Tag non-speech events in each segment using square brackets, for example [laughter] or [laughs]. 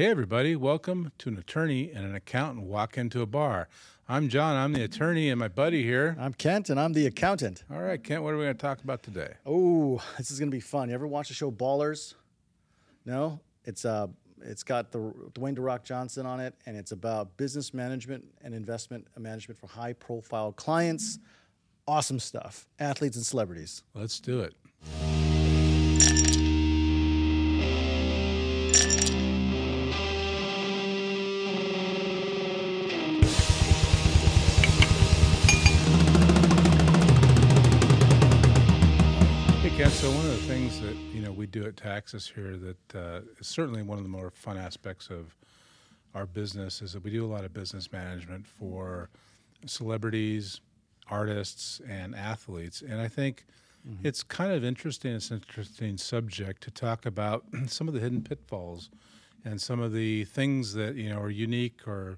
Hey, everybody, welcome to an attorney and an accountant walk into a bar. I'm John, I'm the attorney, and my buddy here. I'm Kent, and I'm the accountant. All right, Kent, what are we going to talk about today? Oh, this is going to be fun. You ever watch the show Ballers? No? It's uh, it's got the Dwayne The Rock Johnson on it, and it's about business management and investment management for high profile clients. Awesome stuff. Athletes and celebrities. Let's do it. Taxus here that uh, is certainly one of the more fun aspects of our business is that we do a lot of business management for celebrities, artists, and athletes. And I think it's kind of interesting. It's an interesting subject to talk about [clears throat] some of the hidden pitfalls and some of the things that you know are unique or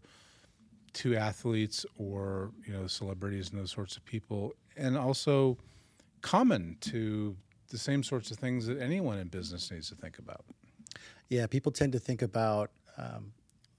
to athletes or you know celebrities and those sorts of people, and also common to the same sorts of things that anyone in business needs to think about. Yeah, people tend to think about um,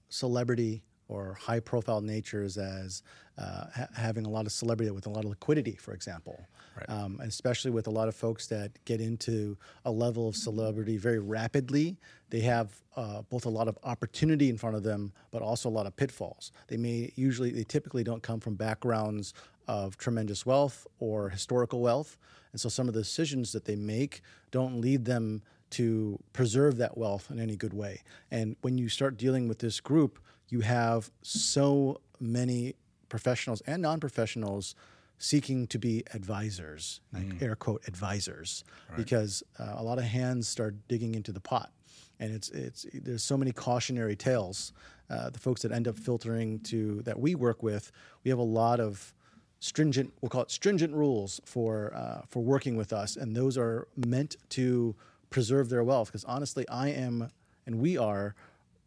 celebrity or high profile natures as uh, ha- having a lot of celebrity with a lot of liquidity, for example. Right. Um, and especially with a lot of folks that get into a level of celebrity very rapidly, they have uh, both a lot of opportunity in front of them, but also a lot of pitfalls. They may usually, they typically don't come from backgrounds of tremendous wealth or historical wealth. And so some of the decisions that they make don't lead them to preserve that wealth in any good way. And when you start dealing with this group, you have so many professionals and non professionals seeking to be advisors, like air quote advisors, because uh, a lot of hands start digging into the pot. And it's, it's, there's so many cautionary tales. Uh, the folks that end up filtering to that we work with, we have a lot of stringent we'll call it stringent rules for uh, for working with us and those are meant to preserve their wealth because honestly i am and we are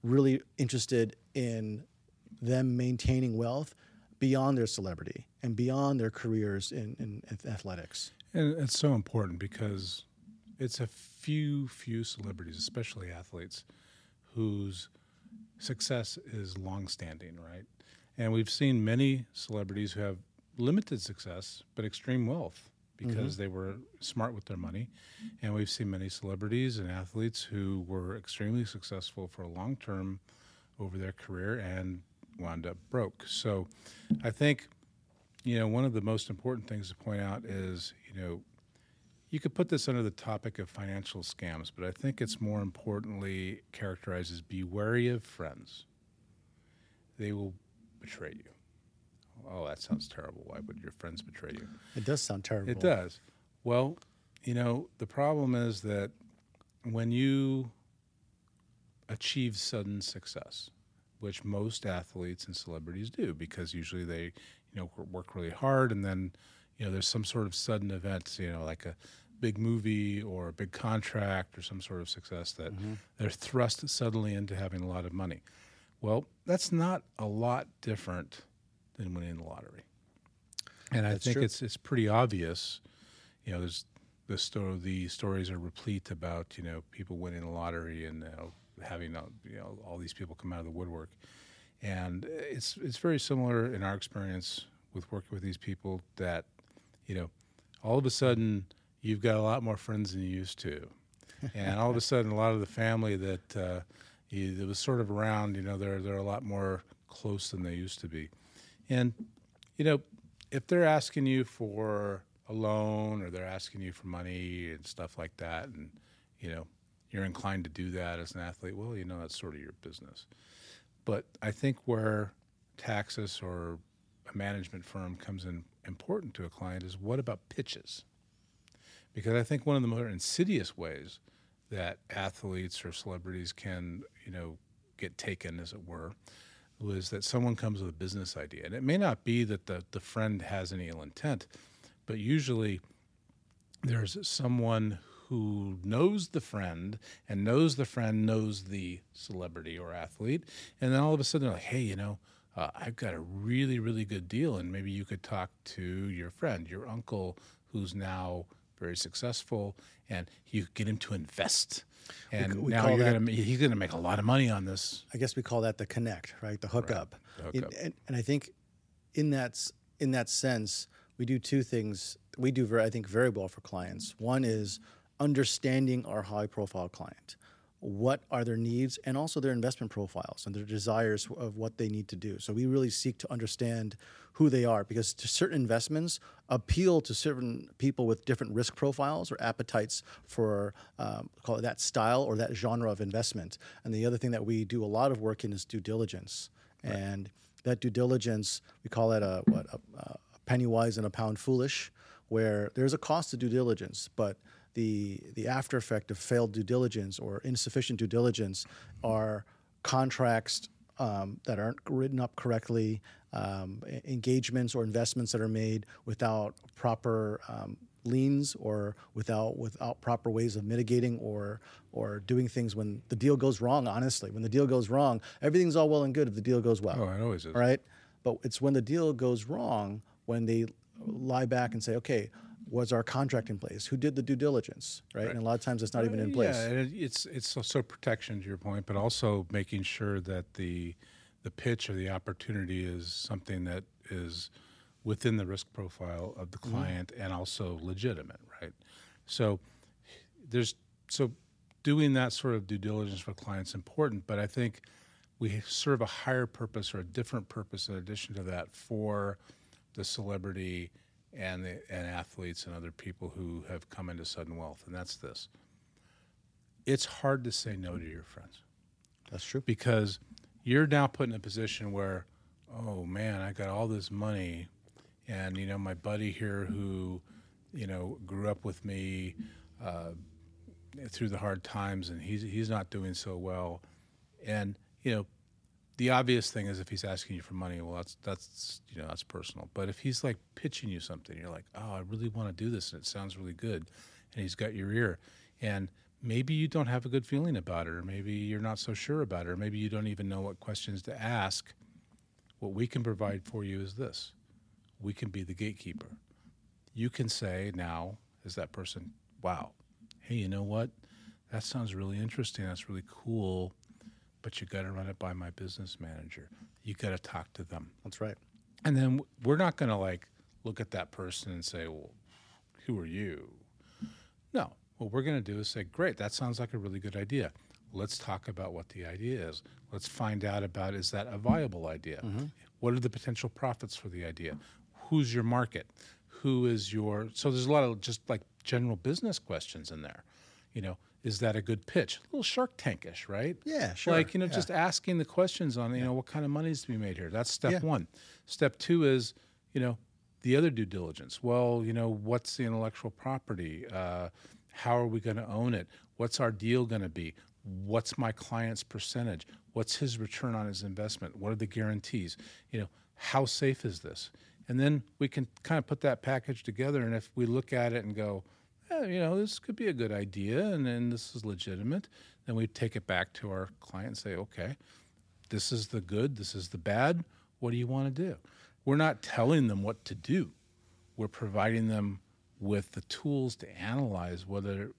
really interested in them maintaining wealth beyond their celebrity and beyond their careers in, in athletics And it's so important because it's a few, few celebrities, especially athletes, whose success is longstanding, right? And we've seen many celebrities who have limited success but extreme wealth because mm-hmm. they were smart with their money. And we've seen many celebrities and athletes who were extremely successful for a long term over their career and wound up broke. So I think, you know, one of the most important things to point out is, you know, you could put this under the topic of financial scams, but I think it's more importantly characterized as be wary of friends. They will betray you. Oh, that sounds terrible. Why would your friends betray you? it does sound terrible It does. Well, you know, the problem is that when you achieve sudden success, which most athletes and celebrities do, because usually they, you know, work really hard and then, you know, there's some sort of sudden event, you know, like a big movie or a big contract or some sort of success that mm-hmm. they're thrust suddenly into having a lot of money. Well, that's not a lot different than winning the lottery. And I That's think true. it's it's pretty obvious. You know, there's the story. The stories are replete about you know people winning the lottery and you know, having uh, you know all these people come out of the woodwork, and it's it's very similar in our experience with working with these people that you know all of a sudden you've got a lot more friends than you used to, [laughs] and all of a sudden a lot of the family that uh, you, that was sort of around you know they're they're a lot more close than they used to be, and you know if they're asking you for a loan or they're asking you for money and stuff like that, and you know you're inclined to do that as an athlete, well, you know that's sort of your business. But I think where taxes or a management firm comes in important to a client is what about pitches? Because I think one of the more insidious ways that athletes or celebrities can, you know, get taken, as it were, was that someone comes with a business idea. And it may not be that the, the friend has any ill intent, but usually there's someone who knows the friend and knows the friend knows the celebrity or athlete. And then all of a sudden they're like, hey, you know, uh, I've got a really, really good deal. And maybe you could talk to your friend, your uncle, who's now very successful, and you get him to invest and we now you're that- gonna he's gonna make a lot of money on this. I guess we call that the connect, right? The hookup. the hookup. and, and I think in that in that sense, we do two things. We do very, I think, very well for clients. One is understanding our high profile client. What are their needs and also their investment profiles and their desires of what they need to do. So we really seek to understand who they are because to certain investments appeal to certain people with different risk profiles or appetites for um, call it that style or that genre of investment. And the other thing that we do a lot of work in is due diligence. And that due diligence, we call it a what a, a penny wise and a pound foolish, where there's a cost to due diligence, but the the after effect of failed due diligence or insufficient due diligence are contracts um, that aren't written up correctly, um, engagements or investments that are made without proper um, liens or without without proper ways of mitigating or or doing things when the deal goes wrong. Honestly, when the deal goes wrong, everything's all well and good if the deal goes well Oh, it always is. right? But it's when the deal goes wrong when they lie back and say, okay, was our contract in place? Who did the due diligence, right? And a lot of times it's not even in uh, place. Yeah, and it's it's also protection to your point, but also making sure that the the pitch or the opportunity is something that is within the risk profile of the mm-hmm. client and also legitimate, right? So there's so doing that sort of due diligence for clients important, but I think we serve a higher purpose or a different purpose in addition to that for the celebrity and the and athletes and other people who have come into sudden wealth, and that's this. It's hard to say no to your friends That's true. because you're now put in a position where, oh man, I got all this money, and you know my buddy here who, you know, grew up with me uh, through the hard times, and he's he's not doing so well, and you know, the obvious thing is if he's asking you for money, well, that's that's you know that's personal. But if he's like pitching you something, you're like, oh, I really want to do this, and it sounds really good, and he's got your ear, and maybe you don't have a good feeling about it, or maybe you're not so sure about it, or maybe you don't even know what questions to ask. What we can provide for you is this: we can be the gatekeeper. You can say now, as that person, wow, hey, you know what? That sounds really interesting. That's really cool but you got to run it by my business manager. You got to talk to them. That's right. And then we're not going to like look at that person and say, well, who are you? No. What we're going to do is say, great, that sounds like a really good idea. Let's talk about what the idea is. Let's find out about is that a viable idea? Mm-hmm. What are the potential profits for the idea? Who's your market? Who is your so there's a lot of just like general business questions in there. You know, is that a good pitch? A little Shark Tankish, right? Yeah, sure. Like you know, Yeah. just asking the questions on you know what kind of money is to be made here. That's step Yeah. one. Step two is you know the other due diligence. Well, you know what's the intellectual property? Uh, how are we going to own it? What's our deal going to be? What's my client's percentage? What's his return on his investment? What are the guarantees? You know, how safe is this? And then we can kind of put that package together. And if we look at it and go, eh, you know, this could be a good idea, and then this is legitimate, then we take it back to our client and say, okay, this is the good, this is the bad. What do you want to do? We're not telling them what to do. We're providing them with the tools to analyze whether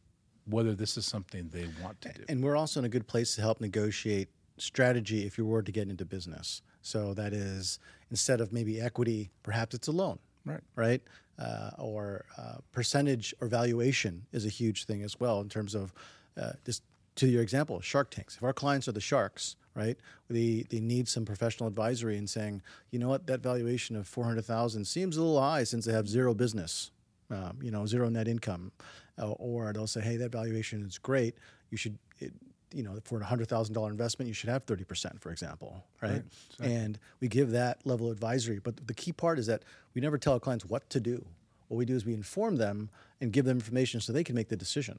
whether this is something they want to do. And we're also in a good place to help negotiate strategy if you were to get into business. So that is instead of maybe equity, perhaps it's a loan. Right. Right. Uh, or uh, percentage or valuation is a huge thing as well in terms of uh, just to your example, Shark Tanks. If our clients are the sharks, right, they they need some professional advisory in saying, you know what, that valuation of four hundred thousand seems a little high since they have zero business, um, you know, zero net income, uh, or they'll say, hey, that valuation is great. You should. It, you know, for a hundred thousand dollar investment, you should have thirty percent, for example, right? And we give that level of advisory. But the key part is that we never tell our clients what to do. What we do is we inform them and give them information so they can make the decision.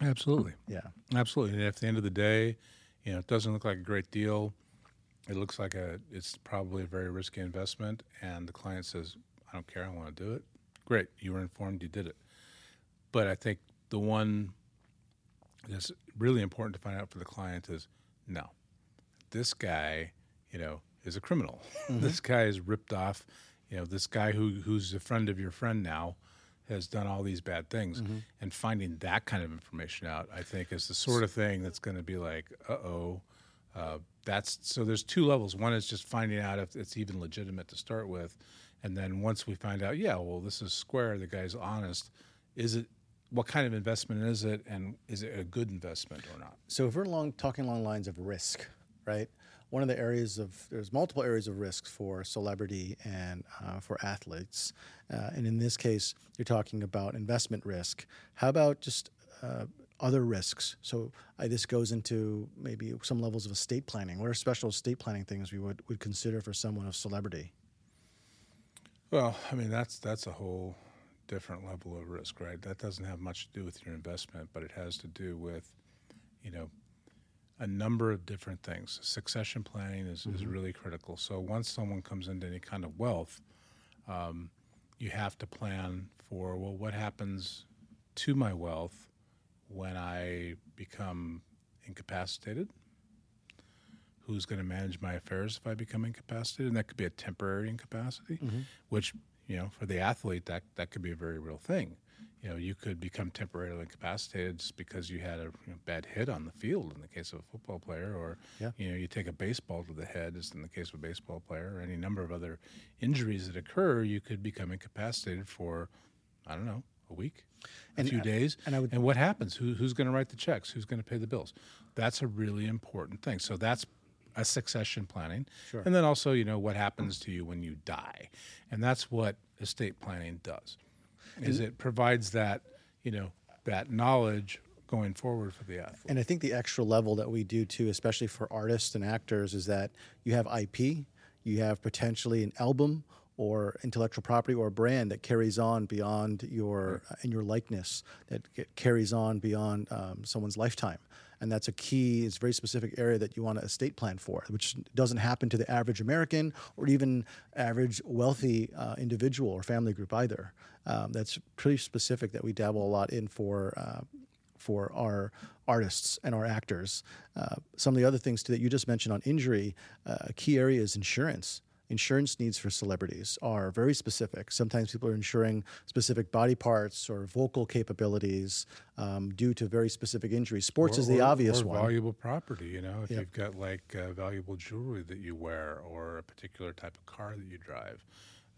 Absolutely. Yeah. Absolutely. And at the end of the day, you know, it doesn't look like a great deal. It looks like a it's probably a very risky investment and the client says, I don't care, I want to do it. Great. You were informed, you did it. But I think the one that's really important to find out for the client is no. This guy, you know, is a criminal. this guy is ripped off. You know, this guy who who's a friend of your friend now has done all these bad things, and finding that kind of information out, I think, is the sort of thing that's going to be like, uh oh. Uh, that's so. There's two levels. One is just finding out if it's even legitimate to start with, and then once we find out, yeah, well, this is square. The guy's honest. Is it? What kind of investment is it, and is it a good investment or not? So if we're long, talking along lines of risk, right? One of the areas of there's multiple areas of risk for celebrity and uh, for athletes, uh, and in this case, you're talking about investment risk. How about just uh, other risks? So uh, this goes into maybe some levels of estate planning. What are special estate planning things we would, would consider for someone of celebrity? Well, I mean that's that's a whole different level of risk, right? That doesn't have much to do with your investment, but it has to do with, you know, a number of different things. Succession planning is, is really critical. So once someone comes into any kind of wealth, um, you have to plan for well, what happens to my wealth when I become incapacitated? Who's going to manage my affairs if I become incapacitated? And that could be a temporary incapacity, which you know, for the athlete, that that could be a very real thing. You know, you could become temporarily incapacitated just because you had a you know, bad hit on the field, in the case of a football player, or Yeah. you know, you take a baseball to the head, as in the case of a baseball player, or any number of other injuries that occur. You could become incapacitated for, I don't know, a week, a And few I- days, and I would- and what happens? Who, who's going to write the checks? Who's going to pay the bills? That's a really important thing. So that's a succession planning. Sure. And then also, you know, what happens to you when you die. And that's what estate planning does. Is it provides that, you know, that knowledge going forward for the athlete. And I think the extra level that we do too, especially for artists and actors, is that you have IP, you have potentially an album or intellectual property or a brand that carries on beyond your and your likeness that ca- carries on beyond um, someone's lifetime. And that's a key, it's a very specific area that you want to estate plan for, which doesn't happen to the average American or even average wealthy uh, individual or family group either. Um, that's pretty specific that we dabble a lot in for uh, for our artists and our actors. Uh, some of the other things too that you just mentioned on injury, uh, a key area is insurance. Insurance needs for celebrities are very specific. Sometimes people are insuring specific body parts or vocal capabilities um, due to very specific injuries. Sports Or- is the or- obvious or one. valuable property, you know, if Yep. you've got like uh, valuable jewelry that you wear or a particular type of car that you drive,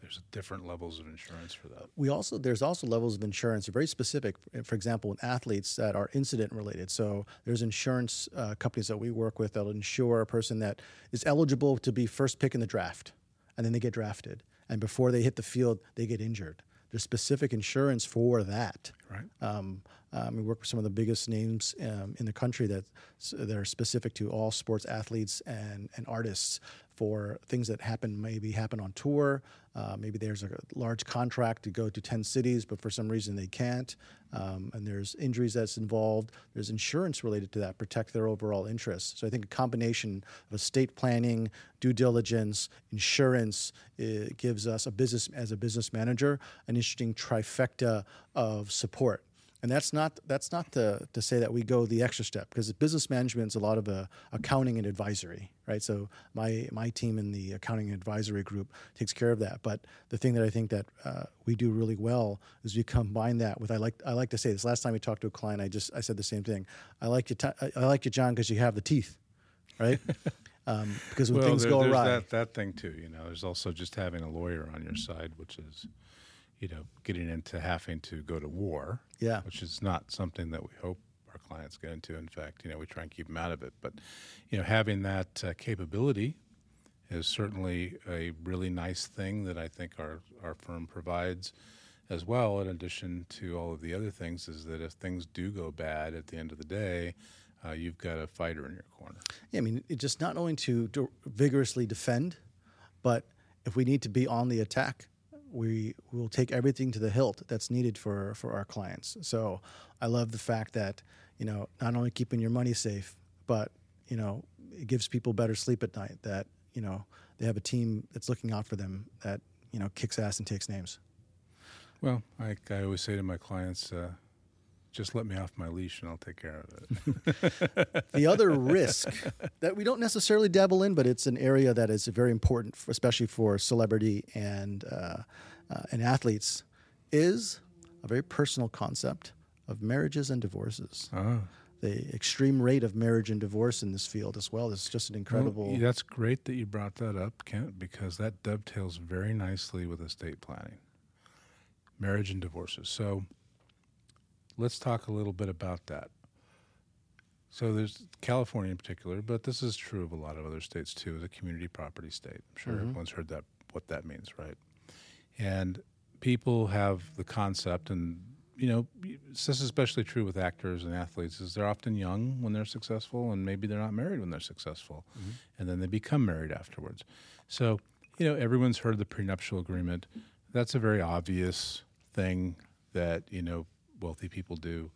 there's different levels of insurance for that. we also there's also levels of insurance very specific for example with athletes that are incident related so there's insurance uh, companies that we work with that'll insure a person that is eligible to be first pick in the draft and then they get drafted and before they hit the field they get injured there's specific insurance for that Right. um, um, we work with some of the biggest names um, in the country that that are specific to all sports athletes and, and artists for things that happen maybe happen on tour. Uh, maybe there's a large contract to go to 10 cities, but for some reason they can't. Um, and there's injuries that's involved. There's insurance related to that, protect their overall interests. So I think a combination of estate planning, due diligence, insurance gives us a business as a business manager an interesting trifecta of support. And that's not that's not to, to say that we go the extra step because business management is a lot of uh, accounting and advisory, right? So my my team in the accounting and advisory group takes care of that. But the thing that I think that uh, we do really well is we combine that with I like I like to say this. Last time we talked to a client, I just I said the same thing. I like you, t- I I like you, John, because you have the teeth, right? [laughs] um, because when well, things there- go there's awry, that, that thing too. You know, there's also just having a lawyer on your side, which is, you know, getting into having to go to war. Yeah. Which is not something that we hope our clients get into. In fact, you know, we try and keep them out of it. But, you know, having that uh, capability is certainly a really nice thing that I think our our firm provides. As well, in addition to all of the other things, is that if things do go bad at the end of the day, uh, you've got a fighter in your corner. Yeah, I mean, it just not only to, to vigorously defend, but if we need to be on the attack, we will take everything to the hilt that's needed for for our clients. So I love the fact that you know not only keeping your money safe, but you know it gives people better sleep at night. That you know they have a team that's looking out for them that you know kicks ass and takes names. Well, like I always say to my clients, uh, just let me off my leash and I'll take care of it. [laughs] the other risk that we don't necessarily dabble in, but it's an area that is very important, for, especially for celebrity and uh, uh, and athletes, is a very personal concept of marriages and divorces. Oh. The extreme rate of marriage and divorce in this field as well is just an incredible. Well, that's great that you brought that up, Kent, because that dovetails very nicely with estate planning, marriage and divorces. So let's talk a little bit about that. So there's California in particular, but this is true of a lot of other states too. A community property state. I'm sure mm-hmm. everyone's heard that what that means, right? And people have the concept, and you know, this is especially true with actors and athletes, is they're often young when they're successful, and maybe they're not married when they're successful, mm-hmm. and then they become married afterwards. So you know, everyone's heard the prenuptial agreement. That's a very obvious thing that you know wealthy people do,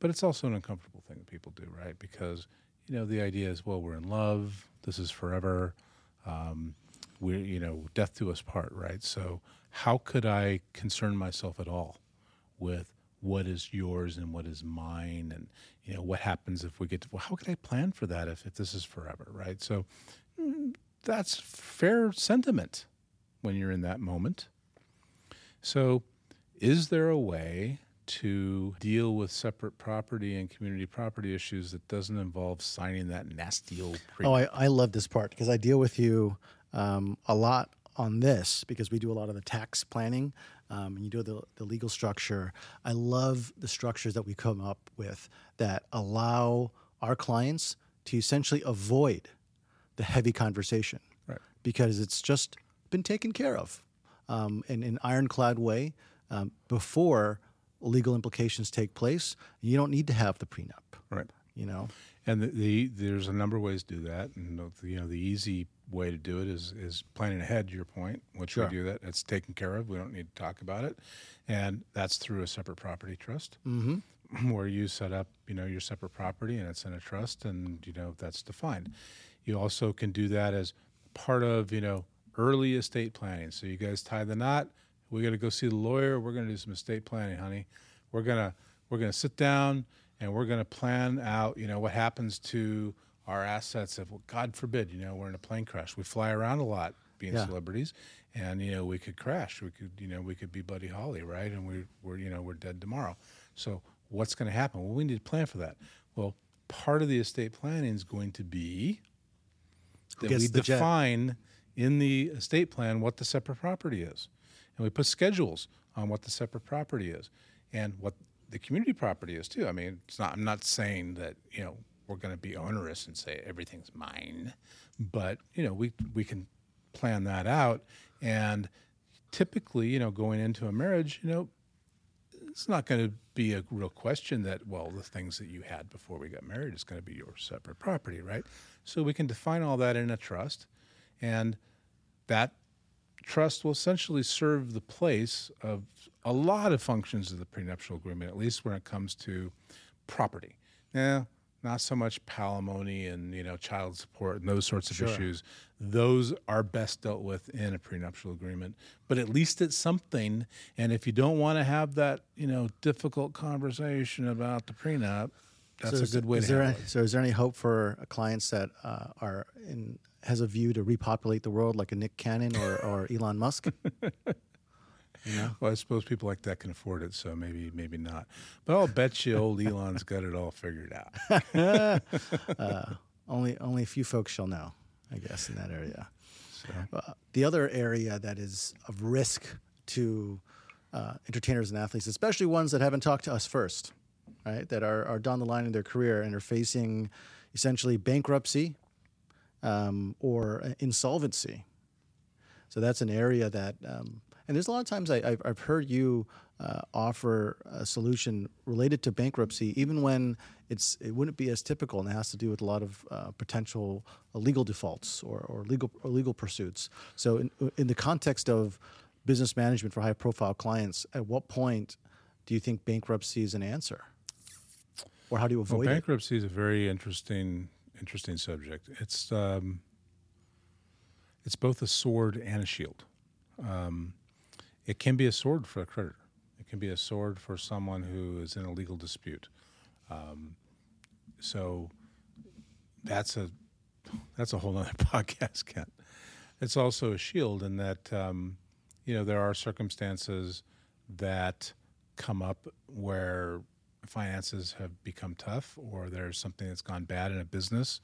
but it's also an uncomfortable thing that people do, right? Because you know the idea is, well, we're in love. This is forever. Um, we're you know death to us part, right? So how could I concern myself at all with what is yours and what is mine, and you know what happens if we get to? Well, how could I plan for that if, if this is forever, right? So mm, that's fair sentiment when you're in that moment. So, is there a way to deal with separate property and community property issues that doesn't involve signing that nasty old pre- Oh, I, I love this part because I deal with you um, a lot on this because we do a lot of the tax planning um, and you do the, the legal structure. I love the structures that we come up with that allow our clients to essentially avoid the heavy conversation Right. because it's just been taken care of um, in an ironclad way um, before legal implications take place. You don't need to have the prenup, right. you know? And the, the there's a number of ways to do that, and the, you know the easy way to do it is is planning ahead. To your point, which Sure. we do that, it's taken care of. We don't need to talk about it, and that's through a separate property trust, mm-hmm. [clears throat] where you set up you know your separate property and it's in a trust, and you know that's defined. You also can do that as part of you know early estate planning. So you guys tie the knot. We got to go see the lawyer. We're going to do some estate planning, honey. We're gonna we're gonna sit down and we're gonna plan out. You know what happens to our assets if, well, God forbid, you know, we're in a plane crash. We fly around a lot, being Yeah. celebrities, and you know we could crash. We could you know we could be Buddy Holly, right? And we we're you know we're dead tomorrow. So what's going to happen? Well, we need to plan for that. Well, part of the estate planning is going to be that we the jet? define in the estate plan what the separate property is. And we put schedules on what the separate property is and what the community property is too. I mean, it's not I'm not saying that, you know, we're going to be onerous and say everything's mine, but, you know, we we can plan that out and typically, you know, going into a marriage, you know, it's not going to be a real question that well the things that you had before we got married is going to be your separate property right so we can define all that in a trust and that trust will essentially serve the place of a lot of functions of the prenuptial agreement at least when it comes to property now not so much palimony and you know child support and those sorts of Sure. issues those are best dealt with in a prenuptial agreement but at least it's something and if you don't want to have that you know difficult conversation about the prenup that's So a good way is to there any, it. So, is there any hope for uh, clients that uh, are in has a view to repopulate the world like a Nick Cannon or, or [laughs] Elon Musk? you know, well, I suppose people like that can afford it, so maybe maybe not. But I'll bet you old [laughs] Elon's got it all figured out. [laughs] only only a few folks shall know, I guess, in that area. So, Uh, the other area that is of risk to uh, entertainers and athletes, especially ones that haven't talked to us first, right? That are, are down the line in their career and are facing essentially bankruptcy um, or uh, insolvency. So that's an area that, um, and there's a lot of times I, I've, I've heard you uh, offer a solution related to bankruptcy, even when it's it wouldn't be as typical, and it has to do with a lot of uh, potential uh, legal defaults or, or legal or legal pursuits. So in, in the context of business management for high profile clients, at what point do you think bankruptcy is an answer, or how do you well, avoid it? bankruptcy is a very interesting interesting subject. It's um, it's both a sword and a shield. Um, it can be a sword for a creditor. It can be a sword for someone who is in a legal dispute. Um, so that's a that's a whole other [laughs] podcast, Kent. It's also a shield in that um, you know there are circumstances that come up where finances have become tough or there's something that's gone bad in a business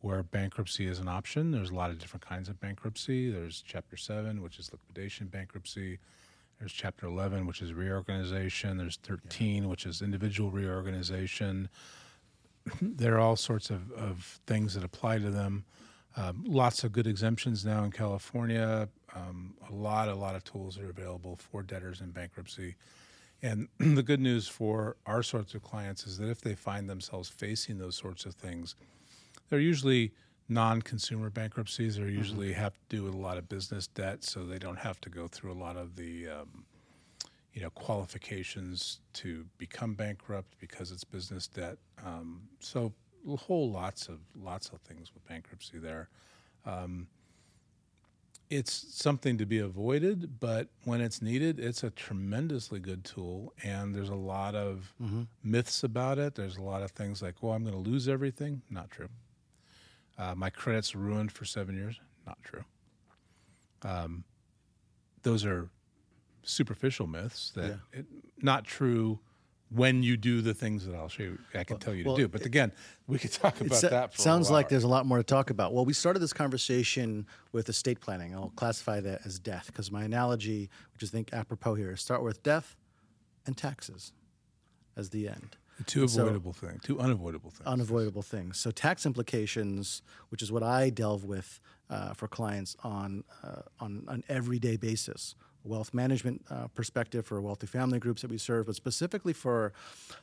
where bankruptcy is an option. There's a lot of different kinds of bankruptcy. There's Chapter 7, which is liquidation bankruptcy. There's Chapter 11, which is reorganization. There's 13, yeah. which is individual reorganization. [laughs] there are all sorts of, of things that apply to them. Um, lots of good exemptions now in California. Um, a lot, a lot of tools are available for debtors in bankruptcy. And [clears throat] the good news for our sorts of clients is that if they find themselves facing those sorts of things, they're usually non-consumer bankruptcies. They mm-hmm. usually mm-hmm. have to do with a lot of business debt, so they don't have to go through a lot of the, um, you know, qualifications to become bankrupt because it's business debt. Um, so whole lots of lots of things with bankruptcy there. Um, it's something to be avoided, but when it's needed, it's a tremendously good tool. And there's a lot of mm-hmm. myths about it. There's a lot of things like, "Well, I'm going to lose everything." Not true. Uh, my credit's ruined for seven years. Not true. Um, those are superficial myths that yeah. it, not true when you do the things that I'll show you, I can well, tell you to do. But again, we could talk about that. For sounds like there's a lot more to talk about. Well, we started this conversation with estate planning. I'll classify that as death because my analogy, which is think apropos here, is start with death and taxes as the end. Two avoidable so, things, two unavoidable things. Unavoidable things. So tax implications, which is what I delve with uh, for clients on uh, on an everyday basis wealth management uh, perspective for wealthy family groups that we serve, but specifically for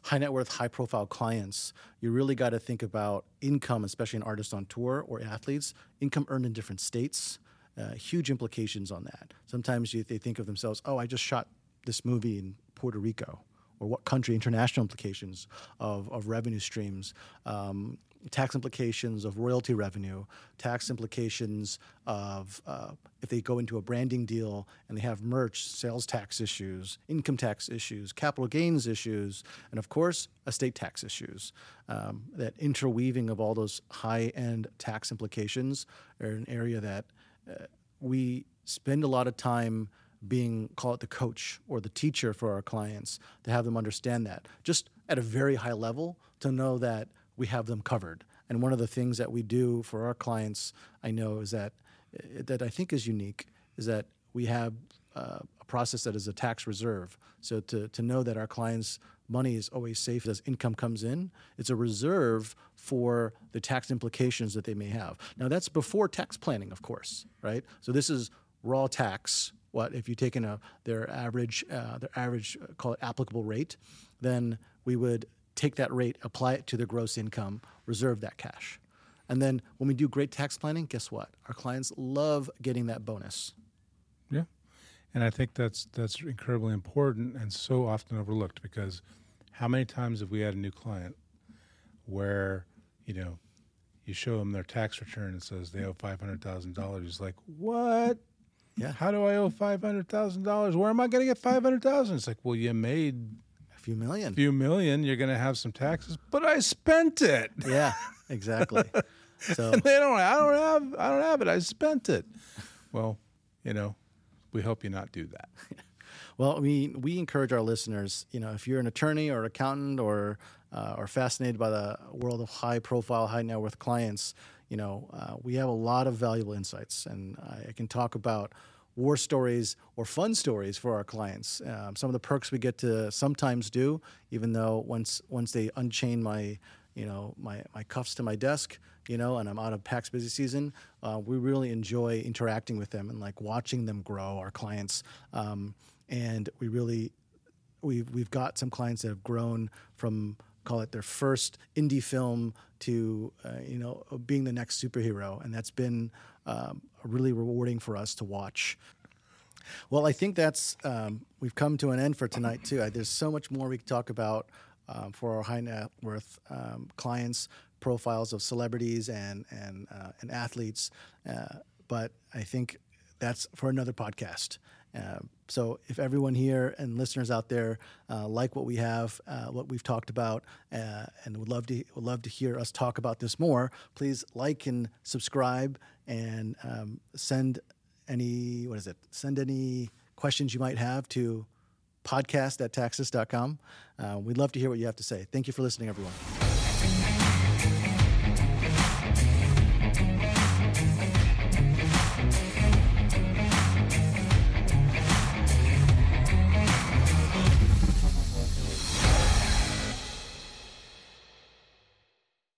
high net worth, high profile clients, you really got to think about income, especially an artist on tour or athletes, income earned in different states. Uh, huge implications on that. Sometimes you, they think of themselves, oh, I just shot this movie in Puerto Rico or what country, international implications of, of revenue streams. Um, tax implications of royalty revenue, tax implications of uh, if they go into a branding deal and they have merch, sales tax issues, income tax issues, capital gains issues, and of course, estate tax issues. Um, that interweaving of all those high end tax implications are an area that uh, we spend a lot of time being call it the coach or the teacher for our clients to have them understand that just at a very high level to know that we have them covered. And one of the things that we do for our clients, I know, is that eh, that I think is unique is that we have uh, a process that is a tax reserve. So to to know that our clients' money is always safe as income comes in, it's a reserve for the tax implications that they may have. Now that's before tax planning, of course, right? So this is raw tax. What if you take in a their average uh, their average uh, call it applicable rate, then we would take that rate, apply it to their gross income, reserve that cash. And then when we do great tax planning, guess what? Our clients love getting that bonus. Yeah. And I think that's that's incredibly important and so often overlooked because how many times have we had a new client where, you know, you show them their tax return and says they owe five hundred thousand dollars. It's like, what? Yeah. How do I owe five hundred thousand dollars? Where am I going to get five hundred thousand? It's like, well, you made few million. few million, you're going to have some taxes, but I spent it. Yeah, exactly. [laughs] so they don't. I don't have. I don't have it. I spent it. Well, you know, we hope you not do that. [laughs] well, we we encourage our listeners. You know, if you're an attorney or accountant or uh, or fascinated by the world of high profile, high net worth clients, you know, uh, we have a lot of valuable insights, and I can talk about war stories or fun stories for our clients. Um, some of the perks we get to sometimes do, even though once once they unchain my you know my, my cuffs to my desk, you know, and I'm out of PAX busy season, uh, we really enjoy interacting with them and like watching them grow. Our clients, um, and we really we've we've got some clients that have grown from call it their first indie film to uh, you know being the next superhero, and that's been um, really rewarding for us to watch. Well, I think that's um, we've come to an end for tonight too. There's so much more we could talk about um, for our high net worth um, clients, profiles of celebrities and and uh, and athletes, uh, but I think that's for another podcast. Uh, so if everyone here and listeners out there uh, like what we have, uh, what we've talked about, uh, and would love to would love to hear us talk about this more, please like and subscribe and um, send any what is it? Send any questions you might have to podcast at taxus.com. Uh, we'd love to hear what you have to say. Thank you for listening, everyone.